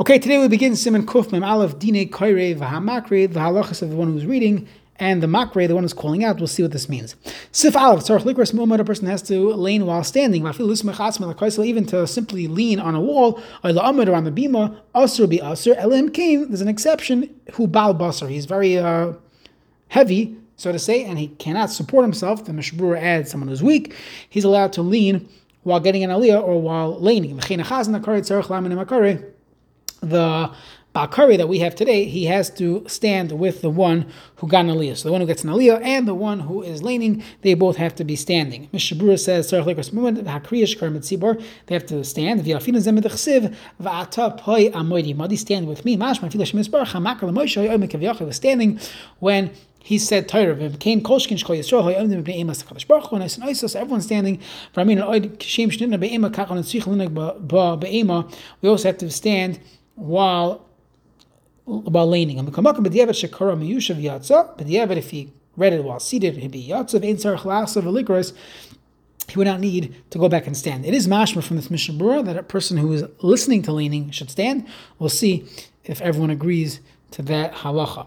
Okay, today we begin Siman Kuf Mem Aleph Dine Koire V'Hamakre, the halachas of the one who's reading, and the Makre, the one who's calling out. We'll see what this means. Sif Aleph Tzarech Likras Mu'mad, a person has to lean while standing. Even to simply lean on a wall, or La'amad around the bima, Asr be Asr. Elim Kain, there's an exception. Who Bal Basar, he's very uh, heavy, so to say, and he cannot support himself. The Mishbura adds someone who's weak. He's allowed to lean while getting an aliyah or while leaning the uh, Bakari that we have today, he has to stand with the one who got an aliyah. So the one who gets an aliyah and the one who is leaning, they both have to be standing. Mishabura says, they have to stand. Madi stand with me. Was standing when he said Torah everyone's standing for I Be'ema we also have to stand while while leaning. And if he read it while seated, he'd be he would not need to go back and stand. It is mashma from this Mishnah Berurah that a person who is listening to leaning should stand. We'll see if everyone agrees to that halacha.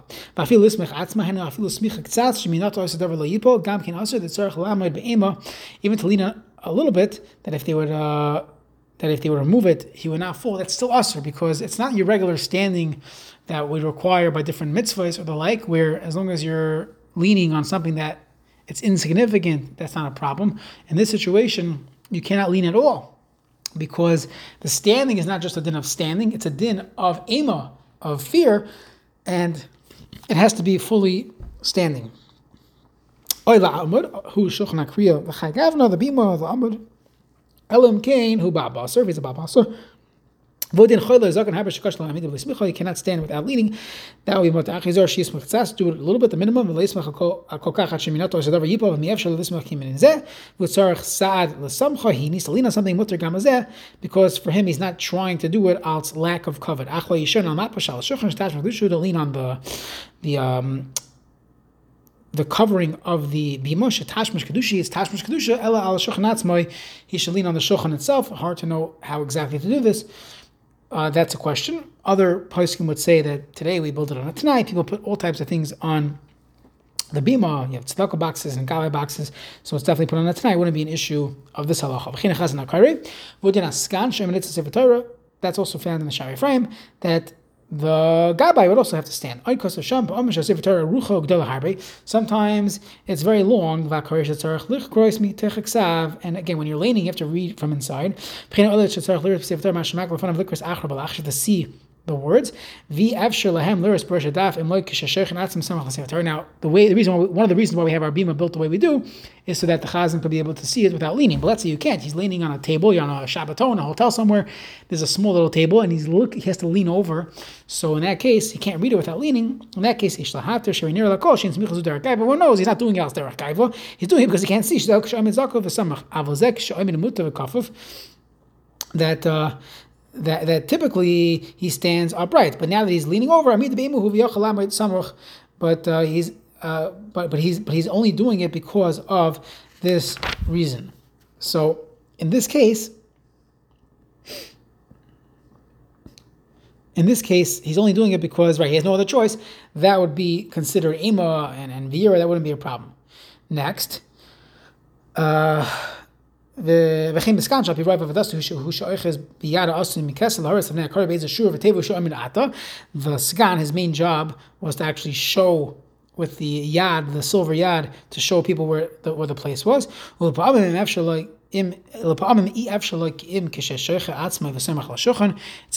Even to lean a little bit, that if they would uh, that if they would remove it, he would not fall. That's still usher because it's not your regular standing that we require by different mitzvahs or the like, where as long as you're leaning on something that it's insignificant, that's not a problem. In this situation, you cannot lean at all because the standing is not just a din of standing, it's a din of ema, of fear, and it has to be fully standing. The bima, the amud, Elam Kain, who Babasar, if he's a Babasar. Vodin Choyla Zakan Haber Shakash Lamid of Lismicha, he cannot stand without leaning. That would be Achizor Shis Machzas, do it a little bit, the minimum, Lismach Kokach Hashminato Shadavar Yipo, and the Efshal Lismach Kimin Zeh, with Sarach Saad Lasamcha, he needs to lean on something Mutter Gamazeh, because for him he's not trying to do it out lack of kavod. Achla Yishon Al Matpashal Shukhan Shtash Magdushu to lean on the the um the covering of the bimush tashmish kedushi is tashmish kedusha ella al shulchan He should lean on the shulchan itself. Hard to know how exactly to do this. Uh, that's a question. Other poskim would say that today we build it on a tnai. People put all types of things on the bima. You have tzedakah boxes and gavai boxes, so it's definitely put on a tnai. It wouldn't be an issue of this halacha. That's also found in the Share Ephraim that the gabbai would also have to stand. Sometimes it's very long, and again, when you're leaning, you have to read from inside. To see the words. Now, the way the reason why, one of the reasons why we have our bima built the way we do is so that the chazan could be able to see it without leaning. But let's say you can't. He's leaning on a table. You're on a shabbaton, a hotel somewhere. There's a small little table, and he's look. He has to lean over. So in that case, he can't read it without leaning. In that case, everyone knows he's not doing it He's doing it because he can't see that uh, that, that typically he stands upright, but now that he's leaning over, but uh, he's uh, but but he's but he's only doing it because of this reason. So in this case, in this case, he's only doing it because right he has no other choice. That would be considered ema and and vira. That wouldn't be a problem. Next. Uh, וכן בסקן שעל פי רב עבודתו הוא שאוחז ביד האסון מכסל הארץ לפני הקורא באיזה שיעור וטבע שהוא אמן עתה. The skan, his main job was to actually show with the yad, the silver yad, to show people where the, where the place was. It's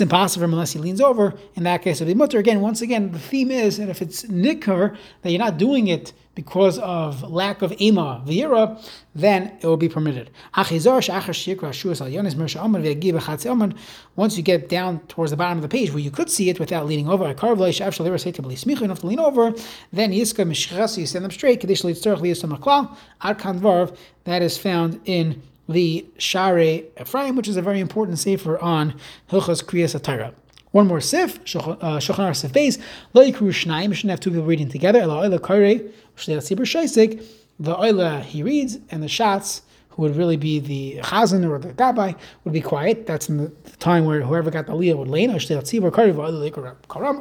impossible for him unless he leans over. In that case, it'll be mutter. Again, once again, the theme is that if it's nikar, that you're not doing it because of lack of ema v'yira, then it will be permitted. Once you get down towards the bottom of the page where you could see it without leaning over, enough to lean over, then you stand up straight, that is found in the Share Ephraim, which is a very important sefer on Hilchas Kriyas Atara. One more sif, Shulchan Aruch Sif Beis, Lo Yikru Shnayim, you shouldn't have two people reading together, Ela Oila Kare, Shnei Tzibur Shaisik, the Oila he reads, and the Shatz who would really be the chazan or the gabbai, would be quiet. That's in the time where whoever got the aliyah would lay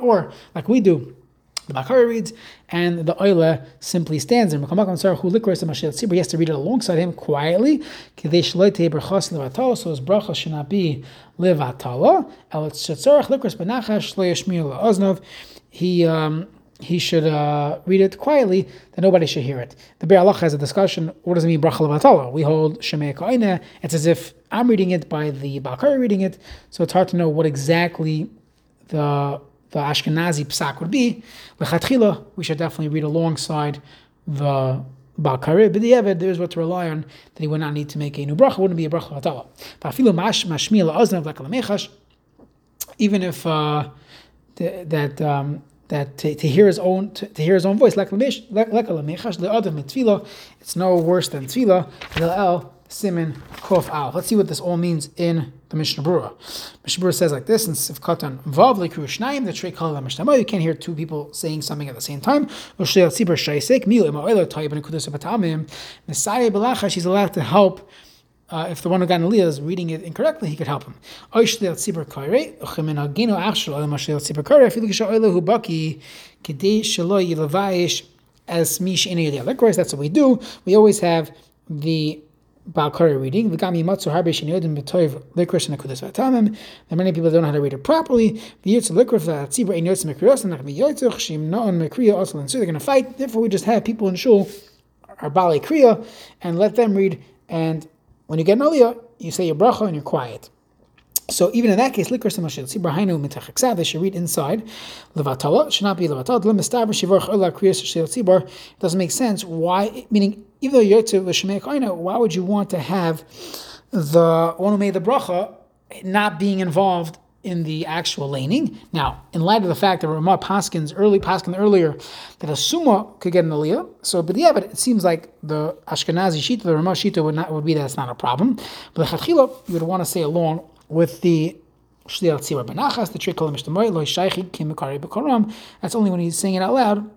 or like we do, the Bakari reads, and the Oile simply stands there. He has to read it alongside him quietly. So his bracha should not be levatala. He um, he should uh, read it quietly, that nobody should hear it. The Be'er has a discussion, what does it mean, bracha levatala? We hold Shemei Ka'ina, it's as if I'm reading it by the Bakari reading it, so it's hard to know what exactly the the Ashkenazi psak would be, lechatchila, we should definitely read alongside the Bakari, but the Eved, there's what to rely on, that he would not need to make a new bracha, wouldn't be a bracha hatala. Even if uh, that um, that to, to, hear his own to, to hear his own voice, it's no worse than tefillah. Let's see what this all means in the Mishnah Berurah. Mishnah Berurah says like this in Sivkatan Vav Lekru Shnayim, the Trey Kal Mishnah. You can't hear two people saying something at the same time. She's allowed to help. Uh, if the one who got an aliyah is reading it incorrectly, he could help him. Likewise, that's what we do. We always have the Balkari reading. V'gam yimatzu harbe shenyodim b'toiv likrish and akudas v'atamim. There are many people don't know how to read it properly. V'yitzu likrish v'atzibra ein yotzim mekrios and nachmi yotzuch shim no'on mekriya also and so they're going to fight. Therefore, we just have people in shul our bali kriya and let them read. And when you get an aliyah, you say your bracha and you're quiet. So even in that case, likr samashil sibrahainu mitachaksav, they should read inside. Levatala should not be levatala. Lemistaber shivarch ola kriyas shil tzibor. Doesn't make sense. Why? Meaning, even though yotze l'shemei kaina, why would you want to have the one who made the bracha not being involved in the actual laning. Now, in light of the fact that Ramah Paskins early Paskin earlier that a summa could get an aliyah, so but yeah, but it seems like the Ashkenazi shita, the Ramah shita would not would be that it's not a problem. But the Chatchila, you would want to say along with the Tzibur Benachas, the called Mishtamoy, Loi Shaichi, Kim Mekari Bekoram. That's only when he's saying it out loud.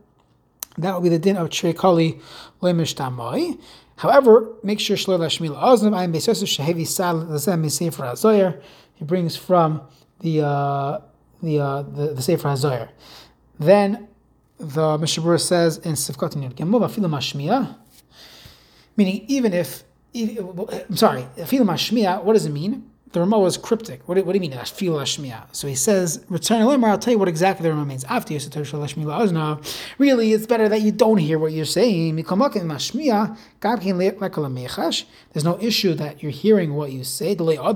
That will be the din of Trikali Loi Mishtamoy. However, make sure Shlo Lashmil Oznav, I am Besosu Shehevi Sal Lazem Sefer HaZoyer. He brings from the uh, the, uh, the the Sefer HaZoyer. Then the Mishabur says in Sifkot Gemov Afilu Mashmiya, meaning even if, I'm sorry, Afilu Mashmiya, what does it mean? The Ramah was cryptic. What do, what do you mean? Ashfil Lashmiya. So he says, return Elimar, I'll tell you what exactly the Ramah means. After. Really, it's better that you don't hear what you're saying. There's no issue that you're hearing what you say. You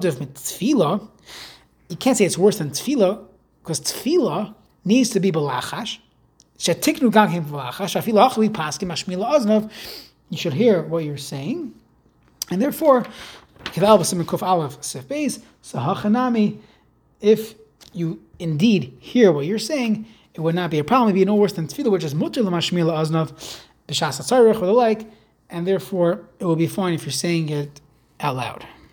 can't say it's worse than tefillah, because tefillah needs to be balachash. You should hear what you're saying. And therefore, if you indeed hear what you're saying, it would not be a problem. It'd be no worse than tefillah, which is mutter l'mashmila aznav b'shas or the like, and therefore it will be fine if you're saying it out loud.